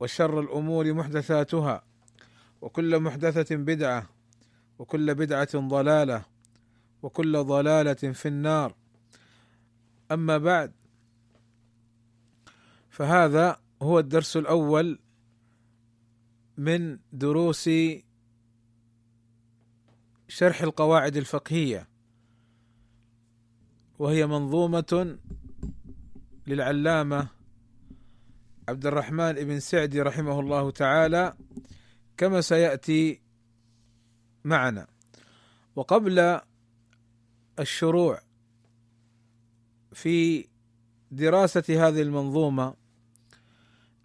وشر الأمور محدثاتها وكل محدثة بدعة وكل بدعة ضلالة وكل ضلالة في النار. أما بعد فهذا هو الدرس الأول من دروس شرح القواعد الفقهية وهي منظومة للعلامة عبد الرحمن بن سعدي رحمه الله تعالى كما سيأتي معنا. وقبل الشروع في دراسة هذه المنظومة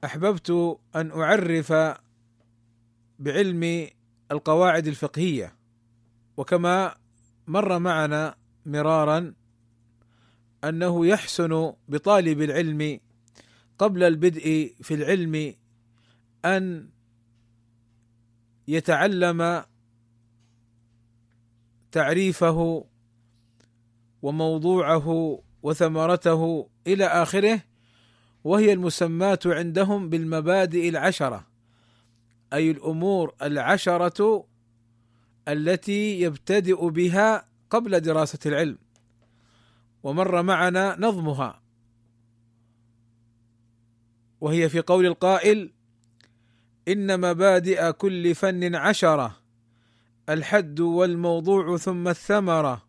أحببت أن أعرف بعلم القواعد الفقهية وكما مر معنا مرارا أنه يحسن بطالب العلم قبل البدء في العلم أن يتعلم تعريفه وموضوعه وثمرته إلى آخره وهي المسمات عندهم بالمبادئ العشرة أي الأمور العشرة التي يبتدئ بها قبل دراسة العلم ومر معنا نظمها. وهي في قول القائل إن مبادئ كل فن عشرة الحد والموضوع ثم الثمرة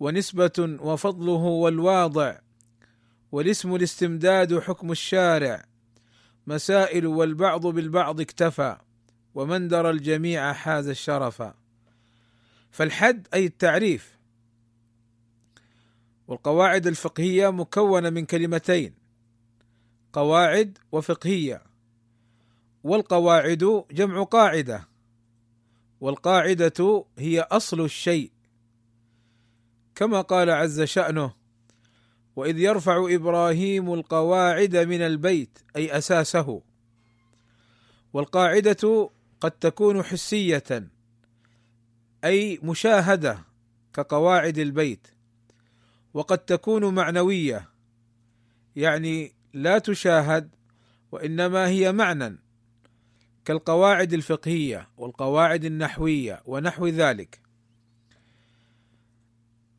ونسبة وفضله والواضع والاسم الاستمداد حكم الشارع مسائل والبعض بالبعض اكتفى ومن درى الجميع حاز الشرف. فالحد أي التعريف والقواعد الفقهية مكونة من كلمتين قواعد وفقهية. والقواعد جمع قاعدة. والقاعدة هي أصل الشيء. كما قال عز شأنه وإذ يرفع إبراهيم القواعد من البيت أي أساسه. والقاعدة قد تكون حسية أي مشاهدة كقواعد البيت. وقد تكون معنوية يعني لا تشاهد وإنما هي معنى كالقواعد الفقهية والقواعد النحوية ونحو ذلك.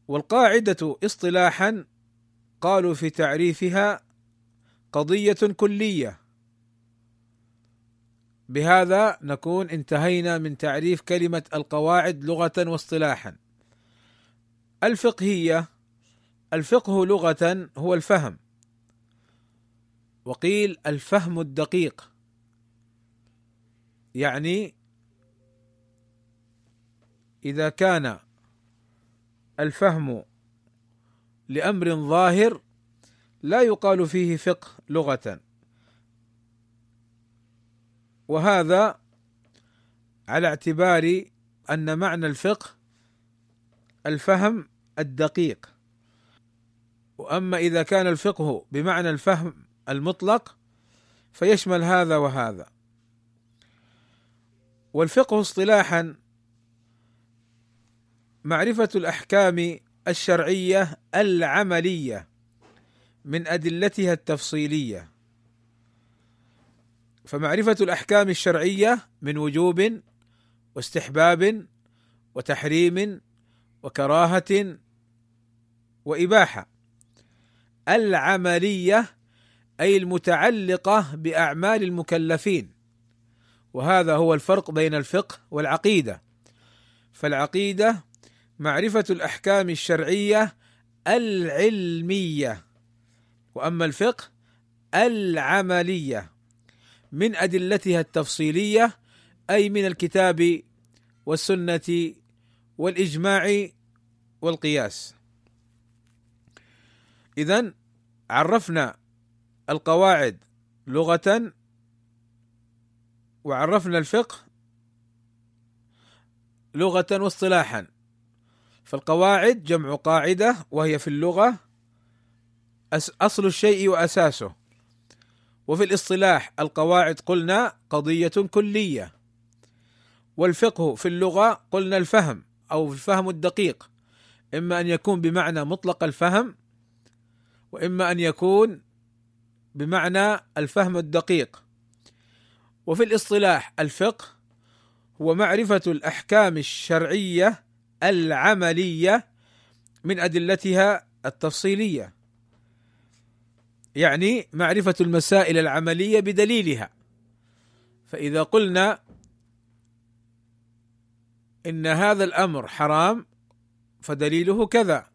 والقاعدة اصطلاحا قالوا في تعريفها قضية كلية. بهذا نكون انتهينا من تعريف كلمة القواعد لغة واصطلاحا. الفقهية الفقه لغة هو الفهم. وقيل الفهم الدقيق. يعني إذا كان الفهم لأمر ظاهر لا يقال فيه فقه لغة. وهذا على اعتبار أن معنى الفقه الفهم الدقيق. وأما إذا كان الفقه بمعنى الفهم المطلق فيشمل هذا وهذا. والفقه اصطلاحا معرفة الأحكام الشرعية العملية من أدلتها التفصيلية. فمعرفة الأحكام الشرعية من وجوب واستحباب وتحريم وكراهة وإباحة. العملية أي المتعلقة بأعمال المكلفين. وهذا هو الفرق بين الفقه والعقيدة. فالعقيدة معرفة الأحكام الشرعية العلمية وأما الفقه العملية. من أدلتها التفصيلية أي من الكتاب والسنة والإجماع والقياس. اذا عرفنا القواعد لغة وعرفنا الفقه لغة واصطلاحا. فالقواعد جمع قاعدة وهي في اللغة أصل الشيء وأساسه. وفي الاصطلاح القواعد قلنا قضية كلية. والفقه في اللغة قلنا الفهم أو الفهم الدقيق. إما أن يكون بمعنى مطلق الفهم وإما أن يكون بمعنى الفهم الدقيق. وفي الاصطلاح الفقه هو معرفة الأحكام الشرعية العملية من أدلتها التفصيلية. يعني معرفة المسائل العملية بدليلها. فإذا قلنا إن هذا الأمر حرام فدليله كذا.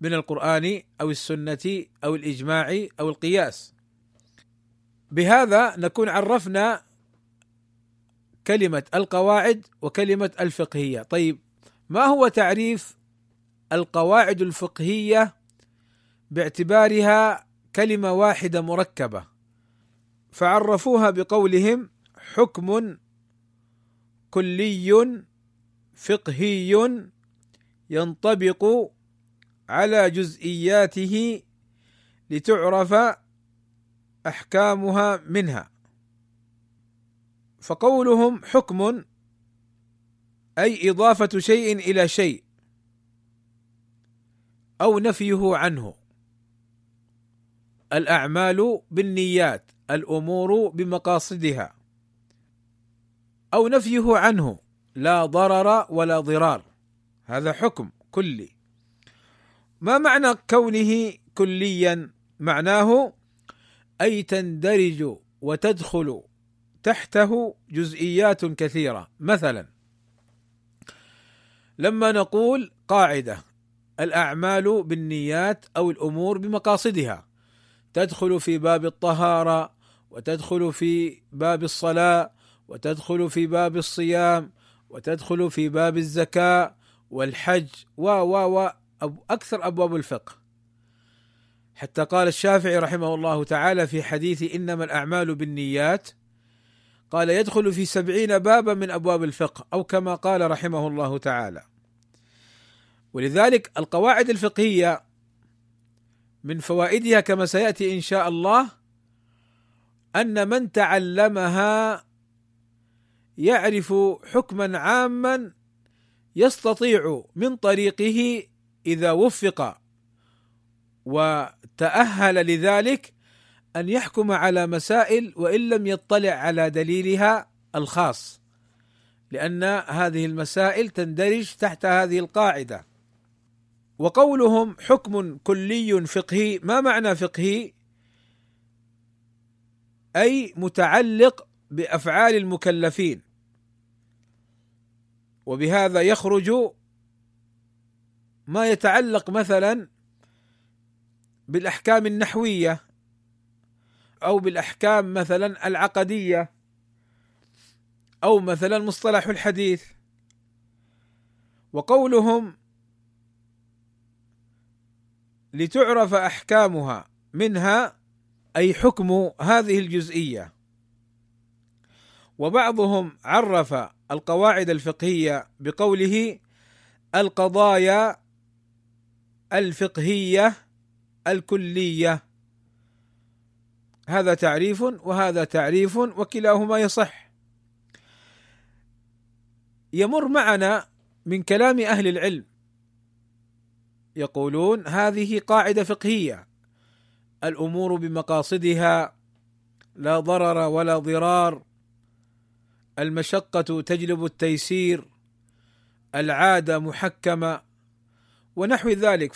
من القرآن أو السنة أو الإجماع أو القياس. بهذا نكون عرفنا كلمة القواعد وكلمة الفقهية. طيب ما هو تعريف القواعد الفقهية باعتبارها كلمة واحدة مركبة؟ فعرفوها بقولهم حكم كلي فقهي ينطبق على جزئياته لتعرف أحكامها منها. فقولهم حكم أي إضافة شيء إلى شيء أو نفيه عنه. الأعمال بالنيات الأمور بمقاصدها أو نفيه عنه لا ضرر ولا ضرار. هذا حكم كلي. ما معنى كونه كليا؟ معناه أي تندرج وتدخل تحته جزئيات كثيرة. مثلا لما نقول قاعدة الأعمال بالنيات أو الأمور بمقاصدها. تدخل في باب الطهارة وتدخل في باب الصلاة وتدخل في باب الصيام وتدخل في باب الزكاة والحج و و و. أكثر أبواب الفقه. حتى قال الشافعي رحمه الله تعالى في حديث إنما الأعمال بالنيات قال يدخل في سبعين بابا من أبواب الفقه أو كما قال رحمه الله تعالى. ولذلك القواعد الفقهية من فوائدها كما سيأتي إن شاء الله أن من تعلمها يعرف حكما عاما يستطيع من طريقه إذا وفق وتأهل لذلك أن يحكم على مسائل وإن لم يطلع على دليلها الخاص لأن هذه المسائل تندرج تحت هذه القاعدة. وقولهم حكم كلي فقهي ما معنى فقهي؟ أي متعلق بأفعال المكلفين. وبهذا يخرج ما يتعلق مثلا بالأحكام النحوية أو بالأحكام مثلا العقدية أو مثلا مصطلح الحديث. وقولهم لتعرف أحكامها منها أي حكم هذه الجزئية. وبعضهم عرف القواعد الفقهية بقوله القضايا الفقهية الكلية. هذا تعريف وهذا تعريف وكلاهما يصح. يمر معنا من كلام أهل العلم يقولون هذه قاعدة فقهية. الأمور بمقاصدها لا ضرر ولا ضرار. المشقة تجلب التيسير. العادة محكمة. ونحو ذلك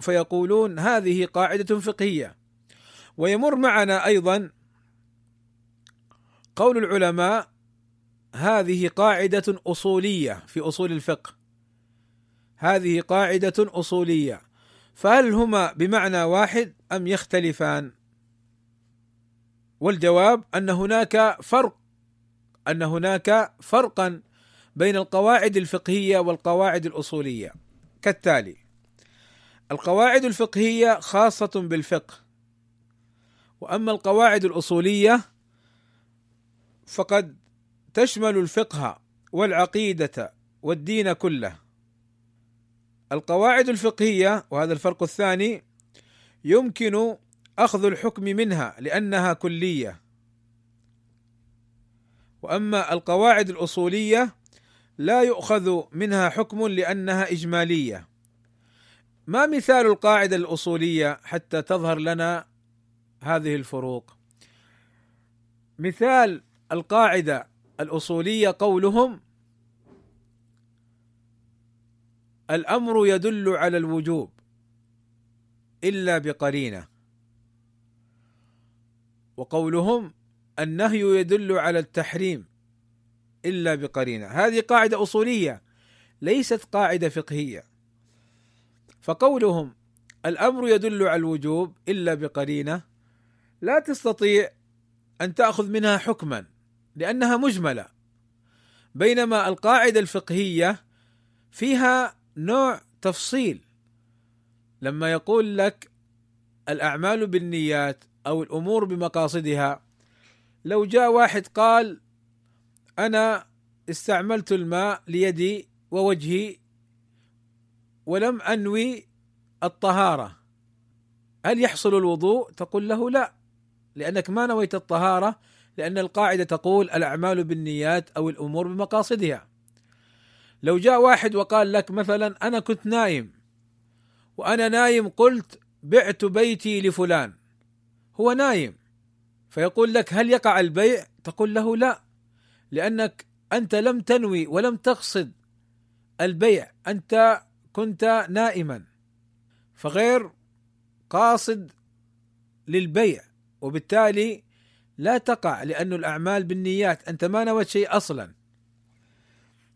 فيقولون هذه قاعدة فقهية. ويمر معنا أيضا قول العلماء هذه قاعدة أصولية في أصول الفقه. هذه قاعدة أصولية. فهل هما بمعنى واحد أم يختلفان؟ والجواب أن هناك فرق أن هناك فرقا بين القواعد الفقهية والقواعد الأصولية. كالتالي القواعد الفقهية خاصة بالفقه وأما القواعد الأصولية فقد تشمل الفقه والعقيدة والدين كله. القواعد الفقهية وهذا الفرق الثاني يمكن أخذ الحكم منها لأنها كلية. وأما القواعد الأصولية لا يؤخذ منها حكم لأنها إجمالية. ما مثال القاعدة الأصولية حتى تظهر لنا هذه الفروق؟ مثال القاعدة الأصولية قولهم الأمر يدل على الوجوب إلا بقرينة. وقولهم النهي يدل على التحريم. إلا بقرينة. هذه قاعدة أصولية ليست قاعدة فقهية. فقولهم الأمر يدل على الوجوب إلا بقرينة لا تستطيع أن تأخذ منها حكما لأنها مجملة. بينما القاعدة الفقهية فيها نوع تفصيل. لما يقول لك الأعمال بالنيات أو الأمور بمقاصدها لو جاء واحد قال أنا استعملت الماء ليدي ووجهي ولم أنوي الطهارة هل يحصل الوضوء؟ تقول له لا لأنك ما نويت الطهارة لأن القاعدة تقول الأعمال بالنيات أو الأمور بمقاصدها. لو جاء واحد وقال لك مثلا أنا كنت نايم وأنا نايم قلت بعت بيتي لفلان هو نايم فيقول لك هل يقع البيع؟ تقول له لا لأنك أنت لم تنوي ولم تقصد البيع أنت كنت نائما. فغير قاصد للبيع وبالتالي لا تقع لأن الأعمال بالنيات أنت ما نويت شيء أصلا.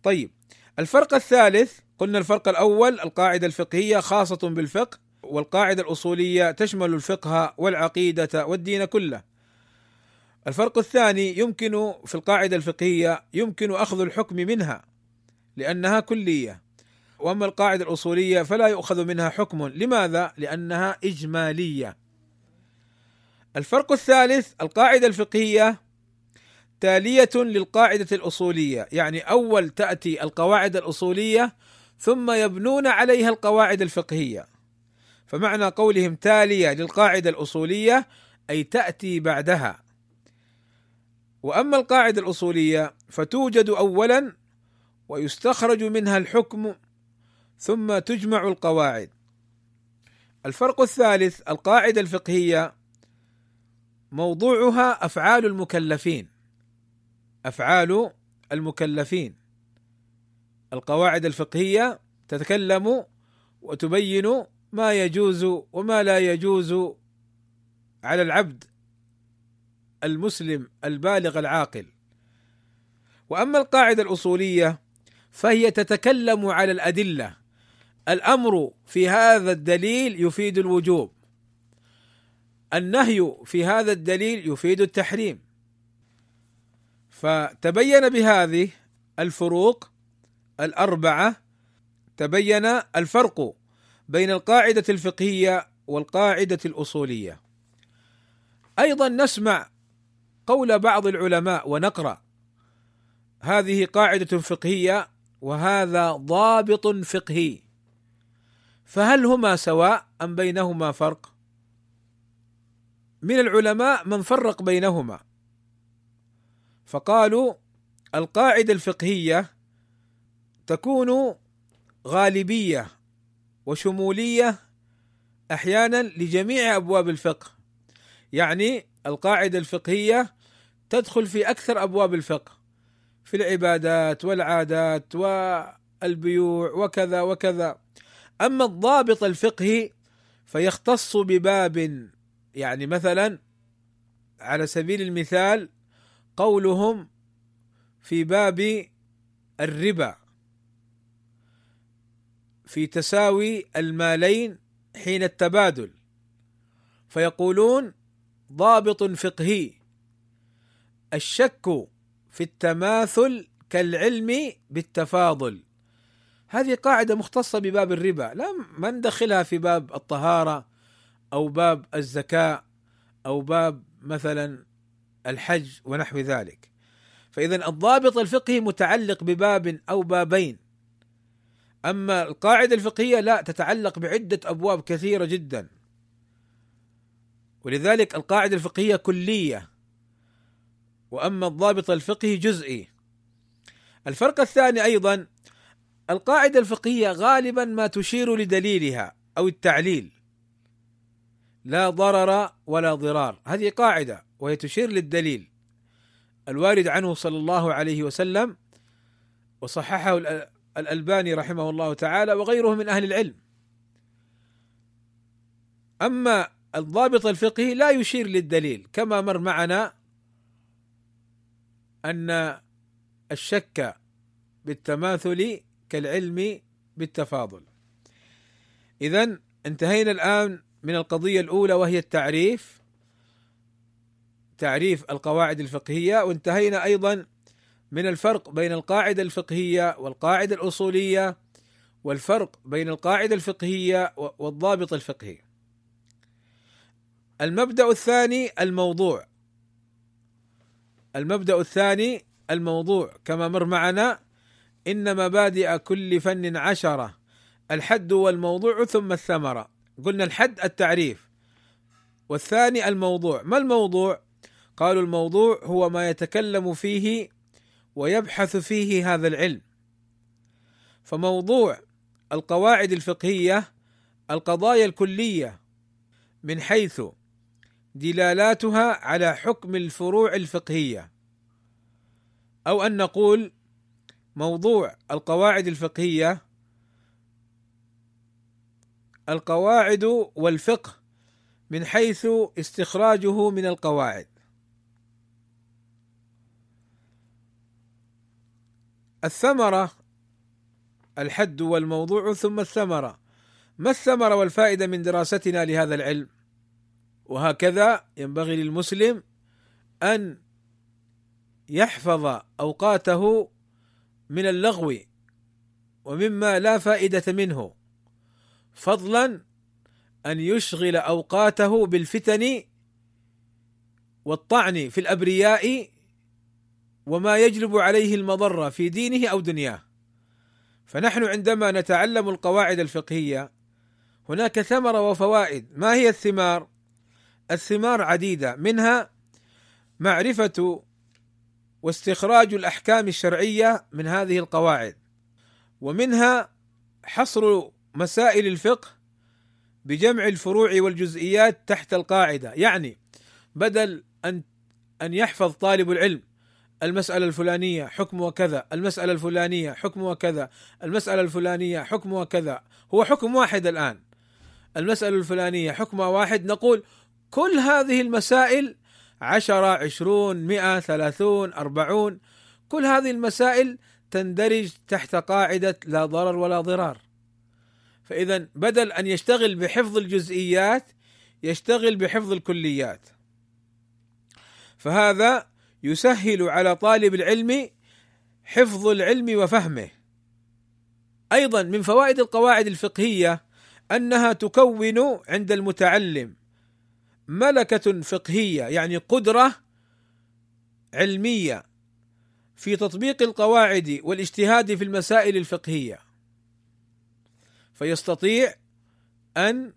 طيب الفرق الثالث قلنا الفرق الأول القاعدة الفقهية خاصة بالفقه والقاعدة الأصولية تشمل الفقه والعقيدة والدين كله. الفرق الثاني يمكن في القاعدة الفقهية يمكن أخذ الحكم منها لأنها كلية وأما القاعدة الأصولية فلا يؤخذ منها حكم لماذا؟ لأنها إجمالية. الفرق الثالث القاعدة الفقهية تالية للقاعدة الأصولية، يعني أول تأتي القواعد الأصولية ثم يبنون عليها القواعد الفقهية. فمعنى قولهم تالية للقاعدة الأصولية أي تأتي بعدها. وأما القاعدة الأصولية فتوجد اولا ويستخرج منها الحكم ثم تجمع القواعد. الفرق الثالث القاعدة الفقهية موضوعها أفعال المكلفين. أفعال المكلفين. القواعد الفقهية تتكلم وتبين ما يجوز وما لا يجوز على العبد المسلم البالغ العاقل. وأما القاعدة الأصولية فهي تتكلم على الأدلة. الأمر في هذا الدليل يفيد الوجوب. النهي في هذا الدليل يفيد التحريم. فتبين بهذه الفروق الأربعة تبين الفرق بين القاعدة الفقهية والقاعدة الأصولية. أيضا نسمع قول بعض العلماء ونقرأ. هذه قاعدة فقهية وهذا ضابط فقهي. فهل هما سواء أم بينهما فرق؟ من العلماء من فرق بينهما. فقالوا القاعدة الفقهية تكون غالبية وشمولية أحيانا لجميع أبواب الفقه. يعني القاعدة الفقهية تدخل في أكثر أبواب الفقه في العبادات والعادات والبيوع وكذا وكذا. أما الضابط الفقهي فيختص بباب يعني مثلا على سبيل المثال قولهم في باب الربا في تساوي المالين حين التبادل. فيقولون ضابط فقهي. الشك في التماثل كالعلم بالتفاضل. هذه قاعدة مختصة بباب الربا لا ما ندخلها في باب الطهارة أو باب الزكاة أو باب مثلا الحج ونحو ذلك. فاذا الضابط الفقهي متعلق بباب أو بابين. أما القاعدة الفقهية لا تتعلق بعدة أبواب كثيرة جدا. ولذلك القاعدة الفقهية كلية. وأما الضابط الفقهي جزئي. الفرق الثاني أيضا القاعدة الفقهية غالبا ما تشير لدليلها أو التعليل. لا ضرر ولا ضرار. هذه قاعدة وهي تشير للدليل. الوارد عنه صلى الله عليه وسلم وصححه الألباني رحمه الله تعالى وغيره من أهل العلم. أما الضابط الفقهي لا يشير للدليل كما مر معنا أن الشك بالتماثل كالعلم بالتفاضل إذا انتهينا الآن من القضية الأولى وهي التعريف تعريف القواعد الفقهية وانتهينا أيضا من الفرق بين القاعدة الفقهية والقاعدة الأصولية والفرق بين القاعدة الفقهية والضابط الفقهي. المبدأ الثاني الموضوع. المبدأ الثاني الموضوع كما مر معنا إن مبادئ كل فن عشرة الحد والموضوع ثم الثمرة. قلنا الحد التعريف والثاني الموضوع، ما الموضوع؟ قالوا الموضوع هو ما يتكلم فيه ويبحث فيه هذا العلم فموضوع القواعد الفقهية القضايا الكلية من حيث دلالاتها على حكم الفروع الفقهية. أو أن نقول موضوع القواعد الفقهية القواعد والفقه من حيث استخراجه من القواعد. الثمرة الحد والموضوع ثم الثمرة. ما الثمرة والفائدة من دراستنا لهذا العلم؟ وهكذا ينبغي للمسلم أن يحفظ أوقاته من اللغو ومما لا فائدة منه فضلا أن يشغل أوقاته بالفتن والطعن في الأبرياء وما يجلب عليه المضرة في دينه أو دنياه. فنحن عندما نتعلم القواعد الفقهية هناك ثمرة وفوائد. ما هي الثمار؟ الثمار عديدة منها معرفة واستخراج الأحكام الشرعية من هذه القواعد ومنها حصر مسائل الفقه بجمع الفروع والجزئيات تحت القاعدة يعني بدل ان أن يحفظ طالب العلم المسألة الفلانية حكم وكذا، المسألة الفلانية حكم وكذا، المسألة الفلانية حكم وكذا، هو حكم واحد الآن. المسألة الفلانية حكم واحد نقول كل هذه المسائل عشرة عشرون مئة ثلاثون أربعون كل هذه المسائل تندرج تحت قاعدة لا ضرر ولا ضرار. فإذا بدل أن يشتغل بحفظ الجزئيات يشتغل بحفظ الكليات. فهذا يسهل على طالب العلم حفظ العلم وفهمه. أيضا من فوائد القواعد الفقهية أنها تكون عند المتعلم. ملكة فقهية يعني قدرة علمية في تطبيق القواعد والاجتهاد في المسائل الفقهية فيستطيع أن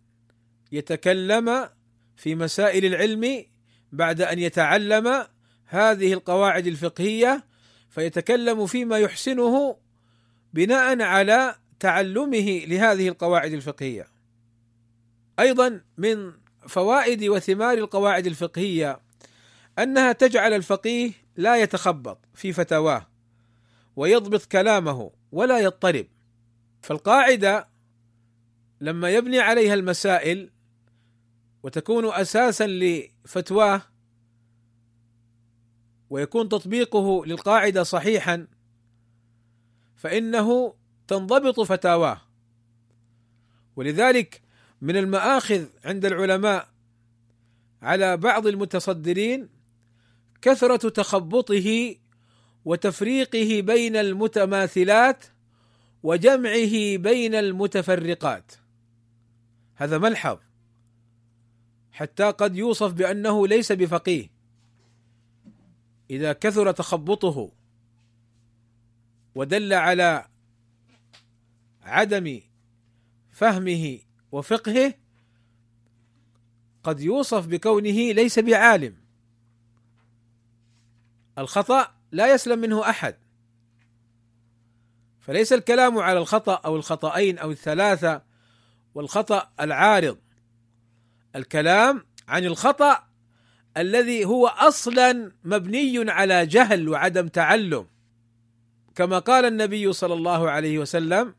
يتكلم في مسائل العلم بعد أن يتعلم هذه القواعد الفقهية فيتكلم فيما يحسنه بناء على تعلمه لهذه القواعد الفقهية. أيضا من فوائد وثمار القواعد الفقهية أنها تجعل الفقيه لا يتخبط في فتاواه ويضبط كلامه ولا يضطرب. فالقاعدة لما يبني عليها المسائل وتكون أساسا لفتواه ويكون تطبيقه للقاعدة صحيحا فإنه تنضبط فتاواه. ولذلك من المآخذ عند العلماء على بعض المتصدرين كثرة تخبطه وتفريقه بين المتماثلات وجمعه بين المتفرقات. هذا ملحظ. حتى قد يوصف بأنه ليس بفقيه. إذا كثر تخبطه ودل على عدم فهمه وفقهه قد يوصف بكونه ليس بعالم. الخطأ لا يسلم منه أحد. فليس الكلام على الخطأ أو الخطأين أو الثلاثة والخطأ العارض. الكلام عن الخطأ الذي هو أصلا مبني على جهل وعدم تعلم. كما قال النبي صلى الله عليه وسلم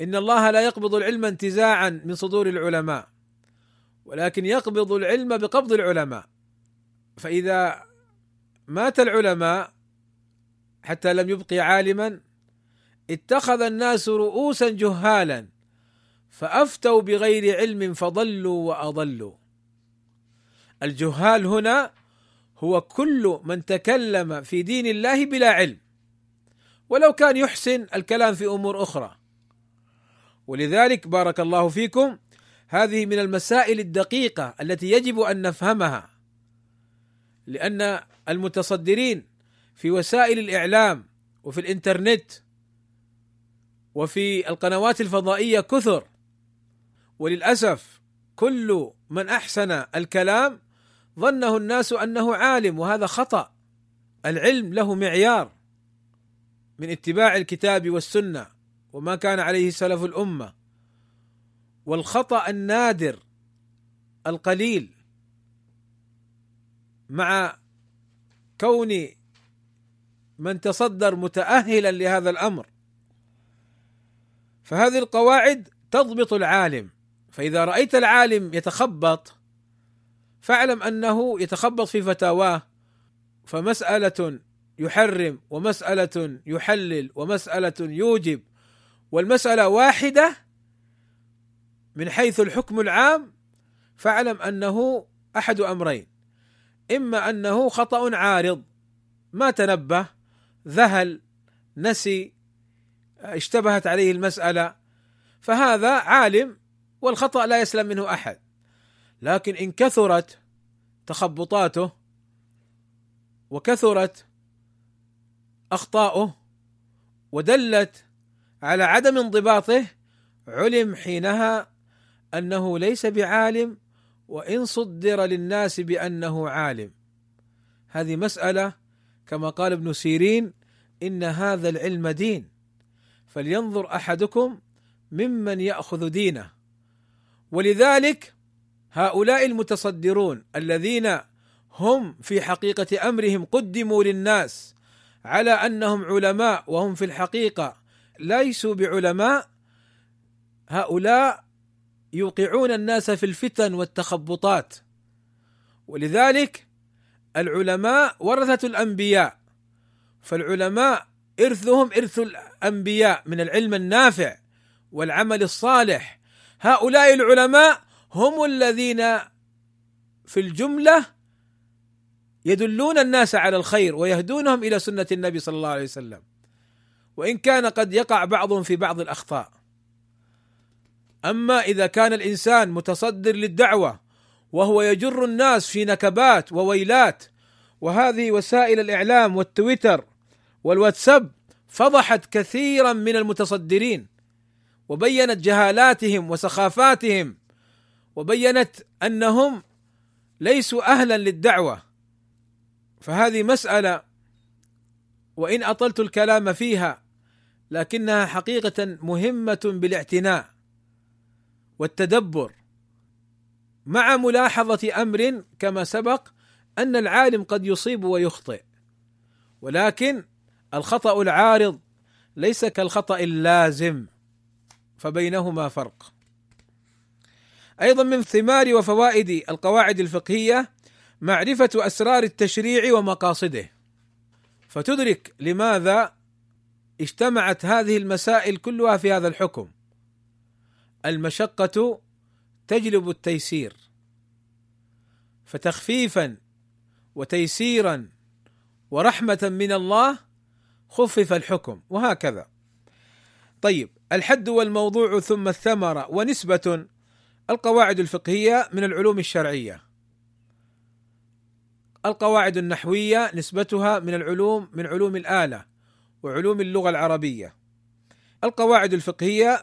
إن الله لا يقبض العلم انتزاعا من صدور العلماء ولكن يقبض العلم بقبض العلماء. فإذا مات العلماء حتى لم يبق عالما اتخذ الناس رؤوسا جهالا فأفتوا بغير علم فضلوا وأضلوا. الجهال هنا هو كل من تكلم في دين الله بلا علم. ولو كان يحسن الكلام في أمور أخرى. ولذلك بارك الله فيكم. هذه من المسائل الدقيقة التي يجب أن نفهمها لأن المتصدرين في وسائل الإعلام وفي الإنترنت وفي القنوات الفضائية كثر وللأسف كل من أحسن الكلام ظنه الناس أنه عالم وهذا خطأ. العلم له معيار من اتباع الكتاب والسنة. وما كان عليه سلف الأمة. والخطأ النادر القليل مع كون من تصدر متأهلا لهذا الأمر. فهذه القواعد تضبط العالم. فإذا رأيت العالم يتخبط فاعلم أنه يتخبط في فتاواه. فمسألة يحرم ومسألة يحلل ومسألة يوجب. والمسألة واحدة من حيث الحكم العام فاعلم أنه أحد أمرين. إما أنه خطأ عارض ما تنبه ذهل نسي اشتبهت عليه المسألة فهذا عالم والخطأ لا يسلم منه أحد. لكن إن كثرت تخبطاته وكثرت أخطاؤه ودلت على عدم انضباطه علم حينها أنه ليس بعالم وإن صدر للناس بأنه عالم. هذه مسألة كما قال ابن سيرين إن هذا العلم دين. فلينظر أحدكم ممن يأخذ دينه. ولذلك هؤلاء المتصدرون الذين هم في حقيقة أمرهم قدموا للناس على أنهم علماء وهم في الحقيقة ليسوا بعلماء هؤلاء يوقعون الناس في الفتن والتخبطات. ولذلك العلماء ورثة الأنبياء. فالعلماء إرثهم إرث الأنبياء من العلم النافع والعمل الصالح. هؤلاء العلماء هم الذين في الجملة يدلون الناس على الخير ويهدونهم إلى سنة النبي صلى الله عليه وسلم. وإن كان قد يقع بعضهم في بعض الأخطاء. أما إذا كان الإنسان متصدر للدعوة وهو يجر الناس في نكبات وويلات وهذه وسائل الإعلام والتويتر والواتساب فضحت كثيرا من المتصدرين وبينت جهالاتهم وسخافاتهم وبينت أنهم ليسوا أهلا للدعوة. فهذه مسألة وإن أطلت الكلام فيها لكنها حقيقة مهمة بالاعتناء والتدبر مع ملاحظة أمر كما سبق أن العالم قد يصيب ويخطئ ولكن الخطأ العارض ليس كالخطأ اللازم فبينهما فرق. أيضا من ثمار وفوائد القواعد الفقهية معرفة أسرار التشريع ومقاصده. فتدرك لماذا اجتمعت هذه المسائل كلها في هذا الحكم. المشقة تجلب التيسير. فتخفيفا وتيسيرا ورحمة من الله خفف الحكم وهكذا طيب الحد والموضوع ثم الثمرة ونسبة القواعد الفقهية من العلوم الشرعية القواعد النحوية نسبتها من العلوم من علوم الآلة وعلوم اللغة العربية. القواعد الفقهية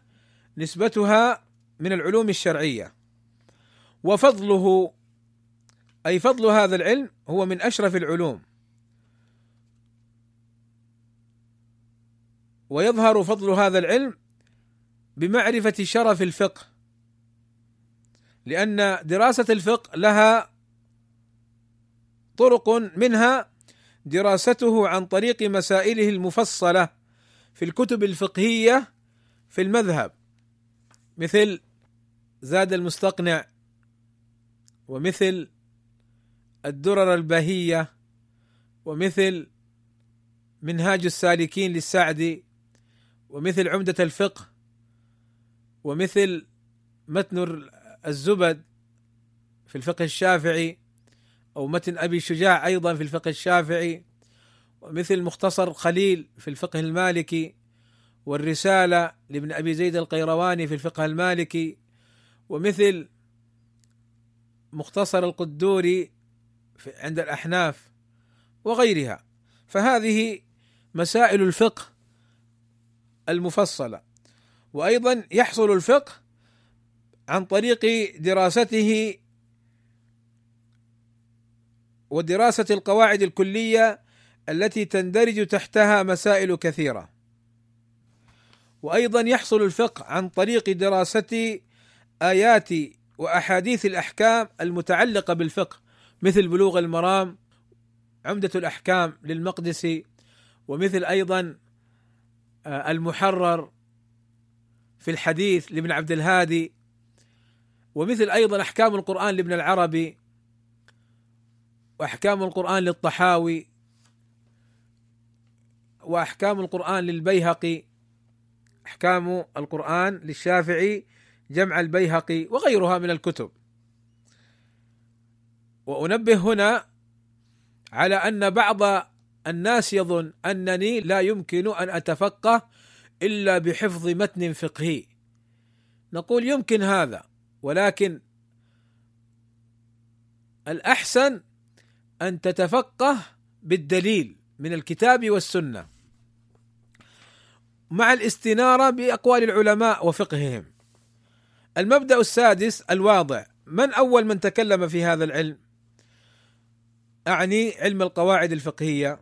نسبتها من العلوم الشرعية. وفضله أي فضل هذا العلم هو من أشرف العلوم. ويظهر فضل هذا العلم بمعرفة شرف الفقه. لأن دراسة الفقه لها طرق منها دراسته عن طريق مسائله المفصلة في الكتب الفقهية في المذهب مثل زاد المستقنع ومثل الدرر البهيه ومثل منهاج السالكين للسعدي ومثل عمدة الفقه ومثل متن الزبد في الفقه الشافعي أو متن أبي شجاع أيضا في الفقه الشافعي ومثل مختصر خليل في الفقه المالكي والرسالة لابن أبي زيد القيرواني في الفقه المالكي ومثل مختصر القدوري عند الأحناف وغيرها. فهذه مسائل الفقه المفصلة. وأيضا يحصل الفقه عن طريق دراسته ودراسة القواعد الكلية التي تندرج تحتها مسائل كثيرة. وأيضا يحصل الفقه عن طريق دراسة آيات وأحاديث الأحكام المتعلقة بالفقه مثل بلوغ المرام عمدة الأحكام للمقدسي ومثل أيضا آه، المحرر في الحديث لابن عبد الهادي ومثل أيضا أحكام القرآن لابن العربي. وأحكام القرآن للطحاوي وأحكام القرآن للبيهقي أحكام القرآن للشافعي جمع البيهقي وغيرها من الكتب. وأنبه هنا على أن بعض الناس يظن أنني لا يمكن أن أتفقه إلا بحفظ متن فقهي. نقول يمكن هذا ولكن الأحسن أن تتفقه بالدليل من الكتاب والسنة مع الاستنارة بأقوال العلماء وفقههم. المبدأ السادس الواضع من أول من تكلم في هذا العلم؟ أعني علم القواعد الفقهية.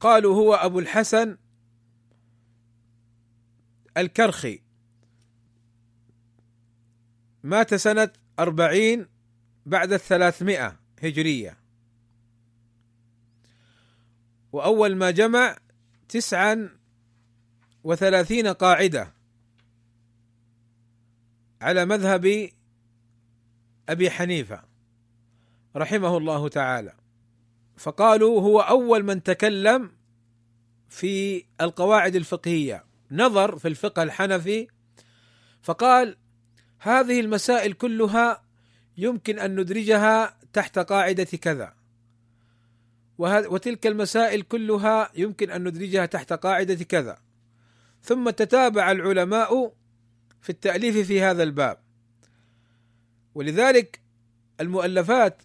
قالوا هو أبو الحسن الكرخي. مات سنة أربعين بعد الثلاثمائة. هجرية. وأول ما جمع تسعا وثلاثين قاعدة على مذهب أبي حنيفة رحمه الله تعالى. فقالوا هو أول من تكلم في القواعد الفقهية نظر في الفقه الحنفي فقال هذه المسائل كلها يمكن أن ندرجها تحت قاعدة كذا. وتلك المسائل كلها يمكن أن ندرجها تحت قاعدة كذا. ثم تتابع العلماء في التأليف في هذا الباب. ولذلك المؤلفات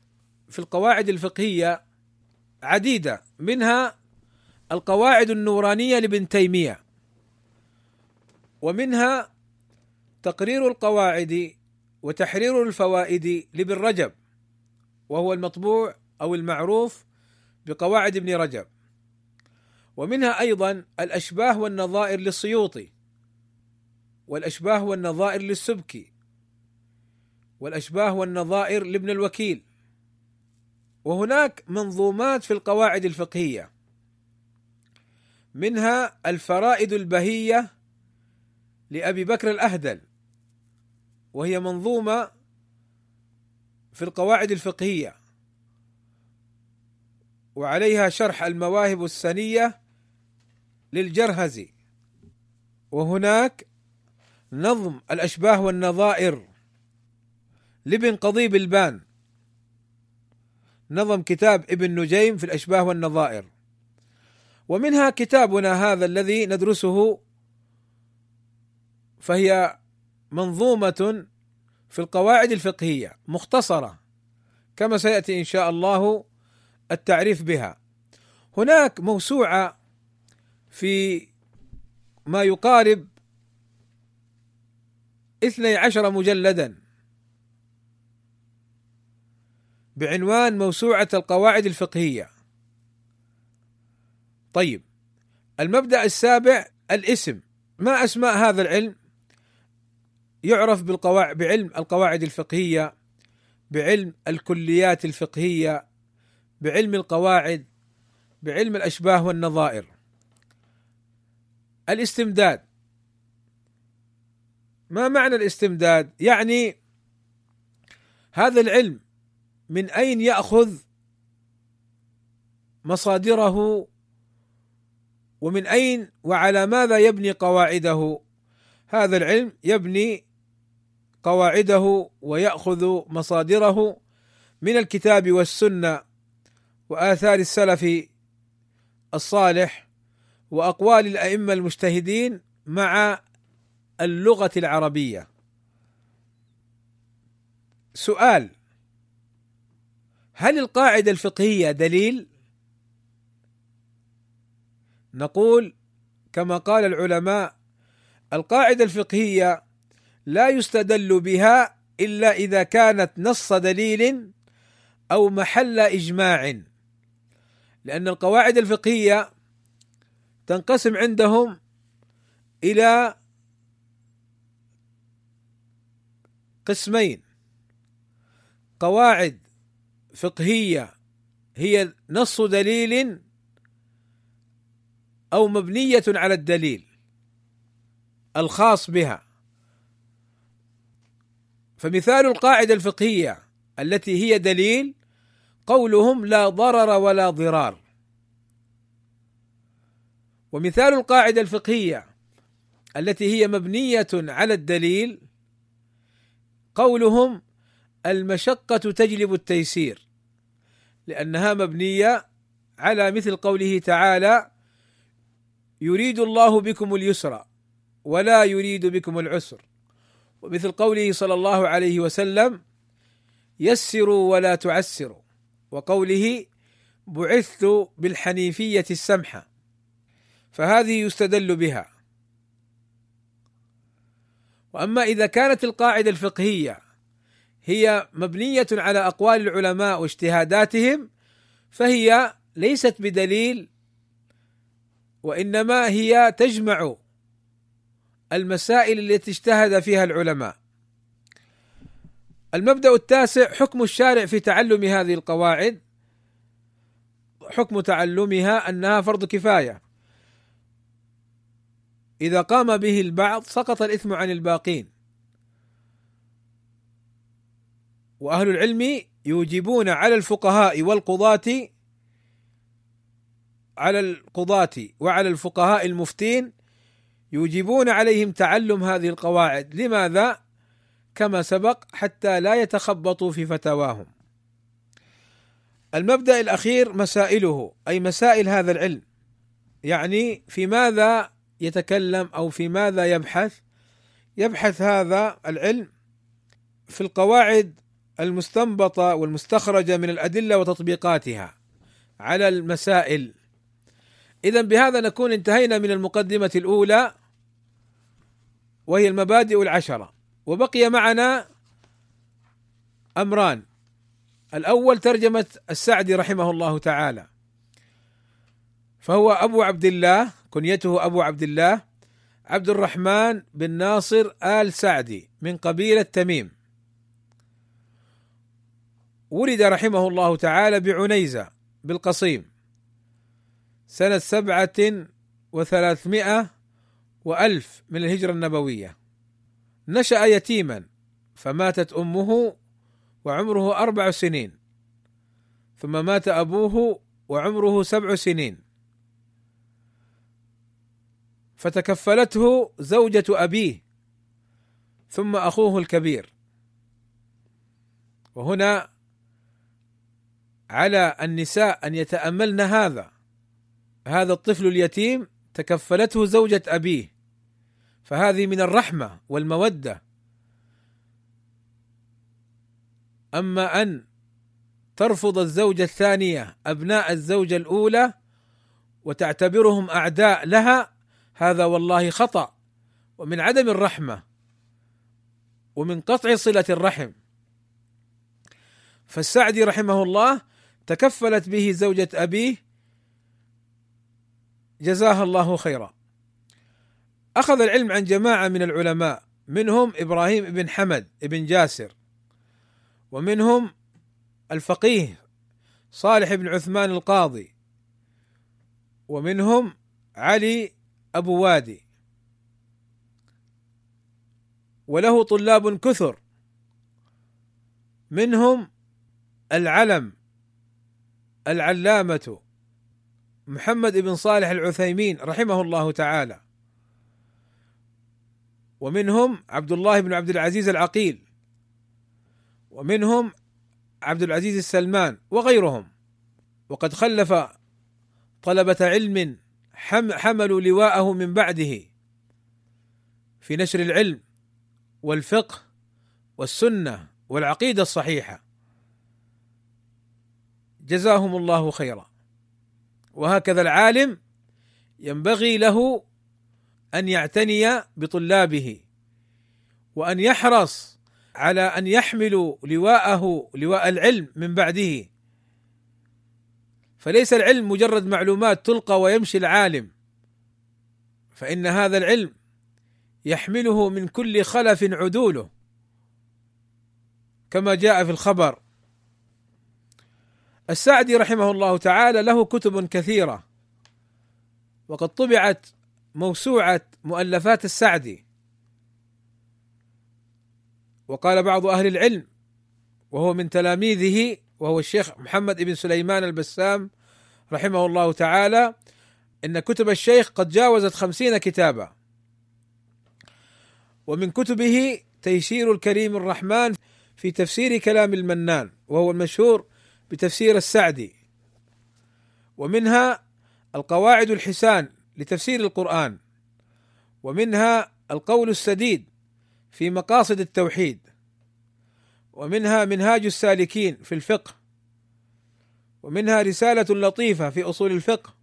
في القواعد الفقهية عديدة. منها القواعد النورانية لابن تيمية. ومنها تقرير القواعد وتحرير الفوائد لابن رجب. وهو المطبوع أو المعروف بقواعد ابن رجب. ومنها أيضا الأشباه والنظائر للسيوطي والأشباه والنظائر للسبكي والأشباه والنظائر لابن الوكيل. وهناك منظومات في القواعد الفقهية منها الفرائد البهية لأبي بكر الأهدل وهي منظومة في القواعد الفقهية. وعليها شرح المواهب السنية للجرهزي وهناك نظم الأشباه والنظائر لابن قضيب البان. نظم كتاب ابن نجيم في الأشباه والنظائر. ومنها كتابنا هذا الذي ندرسه فهي منظومة في القواعد الفقهية مختصرة كما سيأتي إن شاء الله التعريف بها هناك موسوعة في ما يقارب اثني عشر مجلدا بعنوان موسوعة القواعد الفقهية. طيب المبدأ السابع الاسم، ما أسماء هذا العلم؟ يعرف بعلم القواعد الفقهية، بعلم الكليات الفقهية، بعلم القواعد، بعلم الأشباه والنظائر. الاستمداد ما معنى الاستمداد؟ يعني هذا العلم من أين يأخذ مصادره ومن أين وعلى ماذا يبني قواعده هذا العلم يبني قواعده ويأخذ مصادره من الكتاب والسنة وآثار السلف الصالح وأقوال الأئمة المجتهدين مع اللغة العربية. سؤال هل القاعدة الفقهية دليل؟ نقول كما قال العلماء القاعدة الفقهية لا يستدل بها إلا إذا كانت نص دليل أو محل إجماع. لأن القواعد الفقهية تنقسم عندهم إلى قسمين. قواعد فقهية هي نص دليل أو مبنية على الدليل الخاص بها. فمثال القاعدة الفقهية التي هي دليل قولهم لا ضرر ولا ضرار. ومثال القاعدة الفقهية التي هي مبنية على الدليل قولهم المشقة تجلب التيسير لأنها مبنية على مثل قوله تعالى يريد الله بكم اليسر ولا يريد بكم العسر. ومثل قوله صلى الله عليه وسلم يسروا ولا تعسروا. وقوله بعثت بالحنيفية السمحة. فهذه يستدل بها. وأما إذا كانت القاعدة الفقهية هي مبنية على أقوال العلماء واجتهاداتهم فهي ليست بدليل وإنما هي تجمع المسائل التي اجتهد فيها العلماء. المبدأ التاسع حكم الشارع في تعلم هذه القواعد. حكم تعلمها أنها فرض كفاية. إذا قام به البعض سقط الإثم عن الباقين. وأهل العلم يوجبون على الفقهاء والقضاة على القضاة وعلى الفقهاء المفتين يوجبون عليهم تعلم هذه القواعد. لماذا؟ كما سبق حتى لا يتخبطوا في فتاواهم. المبدأ الأخير مسائله أي مسائل هذا العلم. يعني في ماذا يتكلم أو في ماذا يبحث؟ يبحث هذا العلم في القواعد المستنبطة والمستخرجة من الأدلة وتطبيقاتها على المسائل. اذا بهذا نكون انتهينا من المقدمة الأولى. وهي المبادئ العشرة. وبقي معنا أمران. الأول ترجمة السعدي رحمه الله تعالى. فهو أبو عبد الله كنيته أبو عبد الله عبد الرحمن بن ناصر آل سعدي من قبيلة تميم. ولد رحمه الله تعالى بعنيزة بالقصيم سنة سبعة وثلاثمائة وألف من الهجرة النبوية. نشأ يتيما فماتت أمه وعمره أربع سنين. ثم مات أبوه وعمره سبع سنين. فتكفلته زوجة أبيه ثم أخوه الكبير. وهنا على النساء أن يتأملن هذا. هذا الطفل اليتيم تكفلته زوجة أبيه. فهذه من الرحمة والمودة. أما أن ترفض الزوجة الثانية أبناء الزوجة الأولى وتعتبرهم أعداء لها هذا والله خطأ. ومن عدم الرحمة ومن قطع صلة الرحم. فالسعدي رحمه الله تكفلت به زوجة أبيه. جزاها الله خيرا. أخذ العلم عن جماعة من العلماء منهم إبراهيم بن حمد بن جاسر ومنهم الفقيه صالح بن عثمان القاضي ومنهم علي أبو وادي. وله طلاب كثر. منهم العلم العلامة محمد بن صالح العثيمين رحمه الله تعالى. ومنهم عبد الله بن عبد العزيز العقيل ومنهم عبد العزيز السلمان وغيرهم. وقد خلف طلبة علم حملوا لواءه من بعده في نشر العلم والفقه والسنة والعقيدة الصحيحة. جزاهم الله خيرا. وهكذا العالم ينبغي له أن يعتني بطلابه وأن يحرص على أن يحملوا لواءه لواء العلم من بعده. فليس العلم مجرد معلومات تلقى ويمشي العالم فإن هذا العلم يحمله من كل خلف عدوله. كما جاء في الخبر. السعدي رحمه الله تعالى له كتب كثيرة وقد طبعت موسوعة مؤلفات السعدي. وقال بعض أهل العلم وهو من تلاميذه وهو الشيخ محمد بن سليمان البسام رحمه الله تعالى إن كتب الشيخ قد جاوزت خمسين كتابا. ومن كتبه تيسير الكريم الرحمن في تفسير كلام المنان وهو المشهور بتفسير السعدي. ومنها القواعد الحسان لتفسير القرآن ومنها القول السديد في مقاصد التوحيد ومنها منهاج السالكين في الفقه ومنها رسالة لطيفة في أصول الفقه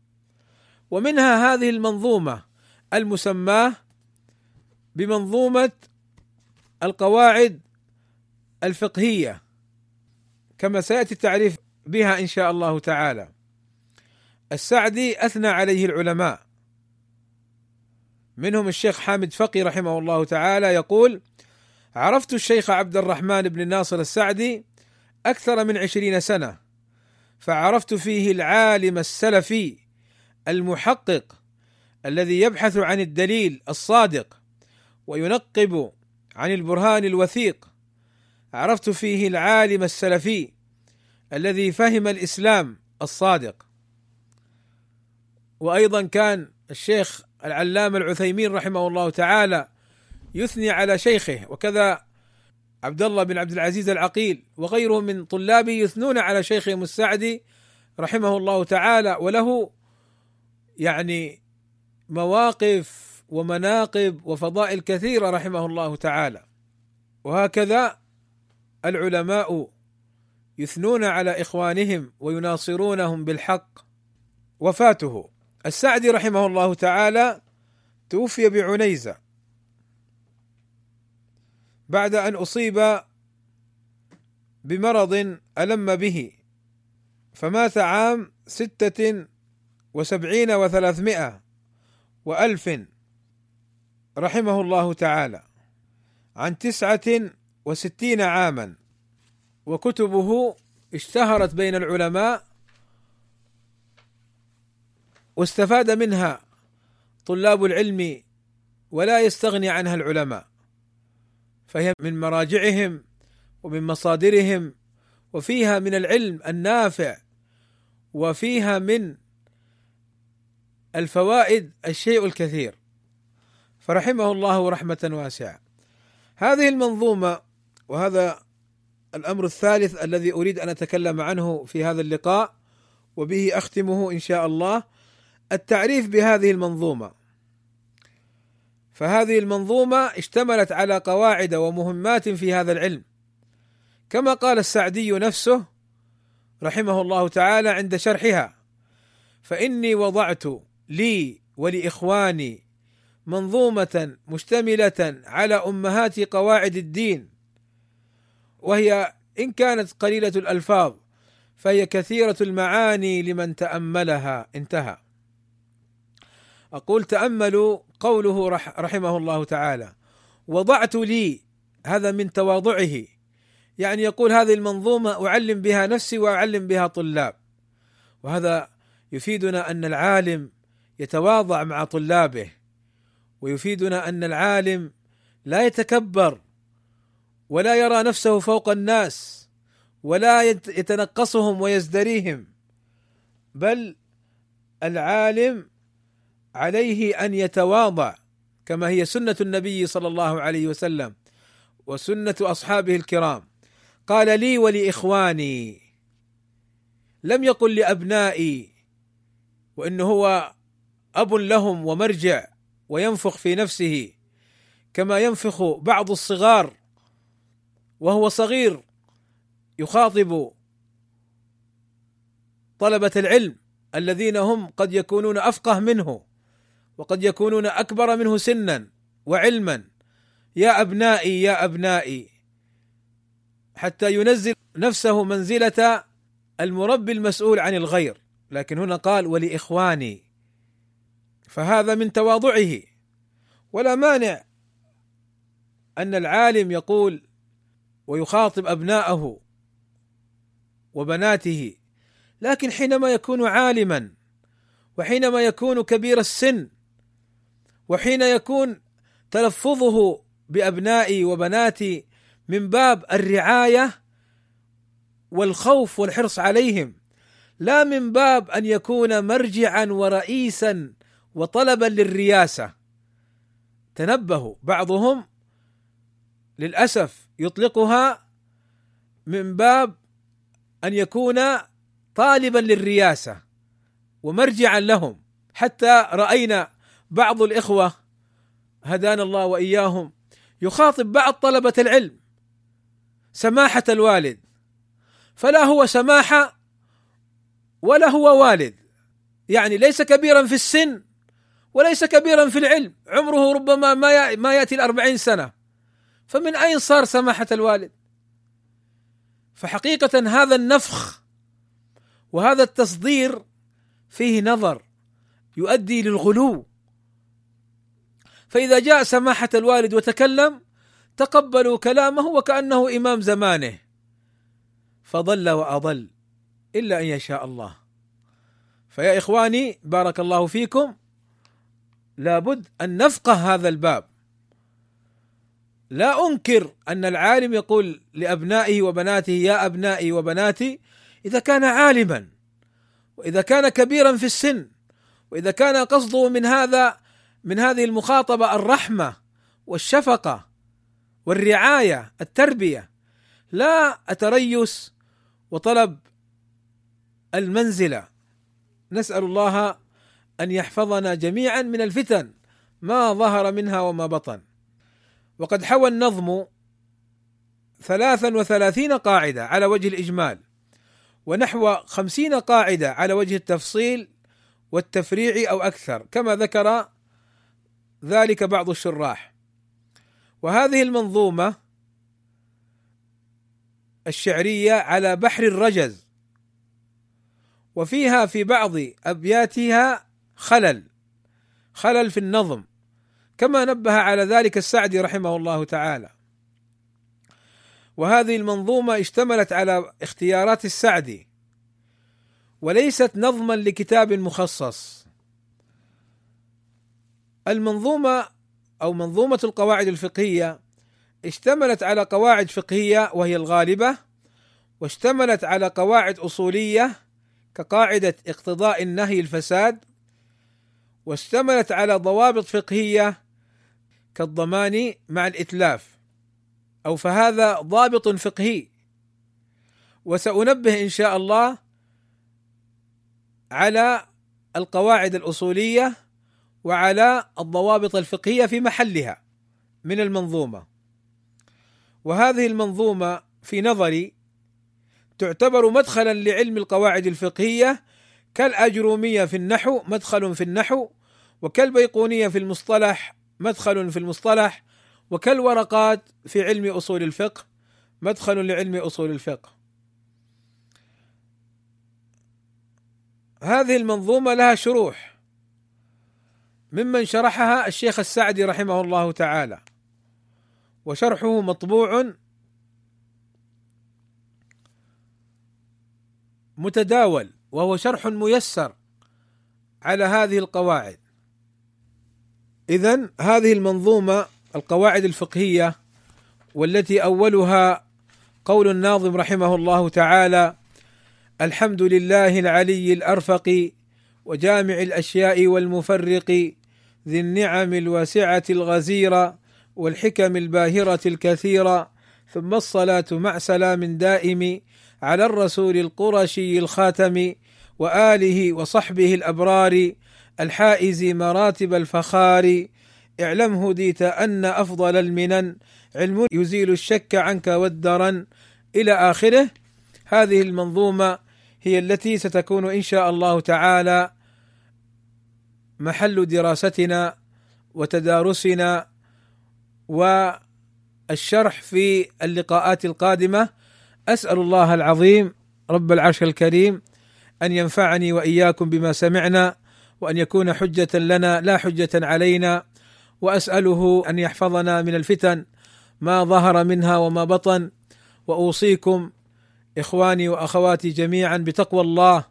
ومنها هذه المنظومة المسماة بمنظومة القواعد الفقهية كما سيأتي التعريف بها إن شاء الله تعالى. السعدي أثنى عليه العلماء منهم الشيخ حامد فقي رحمه الله تعالى يقول: عرفت الشيخ عبد الرحمن بن ناصر السعدي أكثر من عشرين سنة فعرفت فيه العالم السلفي المحقق الذي يبحث عن الدليل الصادق وينقب عن البرهان الوثيق. عرفت فيه العالم السلفي الذي فهم الإسلام الصادق. وأيضا كان الشيخ العلامة العثيمين رحمه الله تعالى يثني على شيخه وكذا عبد الله بن عبد العزيز العقيل وغيره من طلابه يثنون على شيخهم السعدي رحمه الله تعالى وله يعني مواقف ومناقب وفضائل كثيرة رحمه الله تعالى. وهكذا العلماء يثنون على إخوانهم ويناصرونهم بالحق وفاته. السعدي رحمه الله تعالى توفي بعنيزة بعد أن أصيب بمرض ألم به فمات عام ستة وسبعين وثلاثمائة وألف رحمه الله تعالى عن تسعة وستين عاما وكتبه اشتهرت بين العلماء واستفاد منها طلاب العلم ولا يستغني عنها العلماء. فهي من مراجعهم ومن مصادرهم وفيها من العلم النافع وفيها من الفوائد الشيء الكثير. فرحمه الله رحمة واسعة. هذه المنظومة وهذا الأمر الثالث الذي أريد أن أتكلم عنه في هذا اللقاء وبه أختمه إن شاء الله التعريف بهذه المنظومة. فهذه المنظومة اشتملت على قواعد ومهمات في هذا العلم. كما قال السعدي نفسه رحمه الله تعالى عند شرحها فإني وضعت لي ولإخواني منظومة مشتملة على أمهات قواعد الدين وهي إن كانت قليلة الألفاظ فهي كثيرة المعاني لمن تأملها. انتهى. أقول تأملوا قوله رحمه الله تعالى. وضعت لي هذا من تواضعه. يعني يقول هذه المنظومة أعلم بها نفسي وأعلم بها طلاب. وهذا يفيدنا أن العالم يتواضع مع طلابه. ويفيدنا أن العالم لا يتكبر ولا يرى نفسه فوق الناس ولا يتنقصهم ويزدريهم. بل العالم عليه أن يتواضع كما هي سنة النبي صلى الله عليه وسلم وسنة أصحابه الكرام. قال لي ولإخواني لم يقل لأبنائي وانه هو أب لهم ومرجع وينفخ في نفسه كما ينفخ بعض الصغار وهو صغير يخاطب طلبة العلم الذين هم قد يكونون أفقه منه. وقد يكونون أكبر منه سنا وعلما. يا أبنائي يا أبنائي حتى ينزل نفسه منزلة المربي المسؤول عن الغير. لكن هنا قال ولإخواني فهذا من تواضعه. ولا مانع أن العالم يقول ويخاطب أبناءه وبناته. لكن حينما يكون عالما وحينما يكون كبير السن وحين يكون تلفظه بأبنائي وبناتي من باب الرعاية والخوف والحرص عليهم لا من باب أن يكون مرجعا ورئيسا وطلبا للرياسة. تنبهوا بعضهم للأسف يطلقها من باب أن يكون طالبا للرياسة ومرجعا لهم. حتى رأينا بعض الإخوة هدانا الله وإياهم يخاطب بعض طلبة العلم سماحة الوالد. فلا هو سماحة ولا هو والد. يعني ليس كبيرا في السن وليس كبيرا في العلم. عمره ربما ما ما يأتي الأربعين سنة. فمن أين صار سماحة الوالد؟ فحقيقة هذا النفخ وهذا التصدير فيه نظر يؤدي للغلو. فإذا جاء سماحة الوالد وتكلم تقبلوا كلامه وكأنه إمام زمانه. فضل وأضل إلا أن يشاء الله. فيا إخواني بارك الله فيكم. لابد أن نفقه هذا الباب. لا أنكر أن العالم يقول لأبنائه وبناته يا أبنائي وبناتي إذا كان عالما وإذا كان كبيرا في السن وإذا كان قصده من هذا من هذه المخاطبة الرحمة والشفقة والرعاية التربية. لا التريس وطلب المنزلة. نسأل الله أن يحفظنا جميعا من الفتن ما ظهر منها وما بطن. وقد حوى النظم ثلاثا وثلاثين قاعدة على وجه الإجمال ونحو خمسين قاعدة على وجه التفصيل والتفريع أو أكثر كما ذكر ذلك بعض الشراح. وهذه المنظومة الشعرية على بحر الرجز وفيها في بعض أبياتها خلل خلل في النظم كما نبه على ذلك السعدي رحمه الله تعالى. وهذه المنظومة اشتملت على اختيارات السعدي وليست نظما لكتاب مخصص. المنظومة أو منظومة القواعد الفقهية اشتملت على قواعد فقهية وهي الغالبة واشتملت على قواعد أصولية كقاعدة اقتضاء النهي الفساد واشتملت على ضوابط فقهية كالضمان مع الإتلاف. أو فهذا ضابط فقهي. وسأنبه إن شاء الله على القواعد الأصولية وعلى الضوابط الفقهية في محلها من المنظومة. وهذه المنظومة في نظري تعتبر مدخلا لعلم القواعد الفقهية كالأجرومية في النحو مدخل في النحو وكالبيقونية في المصطلح مدخل في المصطلح وكالورقات في علم أصول الفقه مدخل لعلم أصول الفقه. هذه المنظومة لها شروح. ممن شرحها الشيخ السعدي رحمه الله تعالى. وشرحه مطبوع متداول وهو شرح ميسر على هذه القواعد. اذا هذه المنظومة القواعد الفقهية والتي أولها قول الناظم رحمه الله تعالى الحمد لله العلي الأرفق وجامع الأشياء والمفرق ذي النعم الواسعة الغزيرة والحكم الباهرة الكثيرة ثم الصلاة مع سلام دائم على الرسول القرشي الخاتم وآله وصحبه الأبرار الحائز مراتب الفخار. اعلم هديت أن أفضل المنن علم يزيل الشك عنك والدرن إلى آخره. هذه المنظومة هي التي ستكون إن شاء الله تعالى محل دراستنا وتدارسنا والشرح في اللقاءات القادمة. أسأل الله العظيم رب العرش الكريم أن ينفعني وإياكم بما سمعنا وأن يكون حجة لنا لا حجة علينا وأسأله أن يحفظنا من الفتن ما ظهر منها وما بطن. وأوصيكم إخواني وأخواتي جميعا بتقوى الله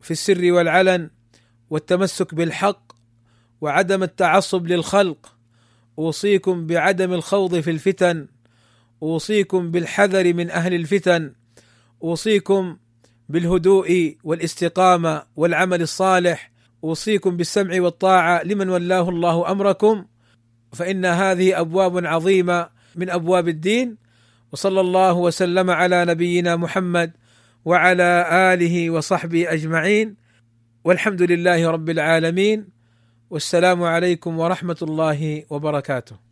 في السر والعلن والتمسك بالحق وعدم التعصب للخلق. أوصيكم بعدم الخوض في الفتن. أوصيكم بالحذر من أهل الفتن. أوصيكم بالهدوء والاستقامة والعمل الصالح. أوصيكم بالسمع والطاعة لمن ولاه الله أمركم. فإن هذه أبواب عظيمة من أبواب الدين. وصلى الله وسلم على نبينا محمد وعلى آله وصحبه أجمعين. والحمد لله رب العالمين والسلام عليكم ورحمة الله وبركاته.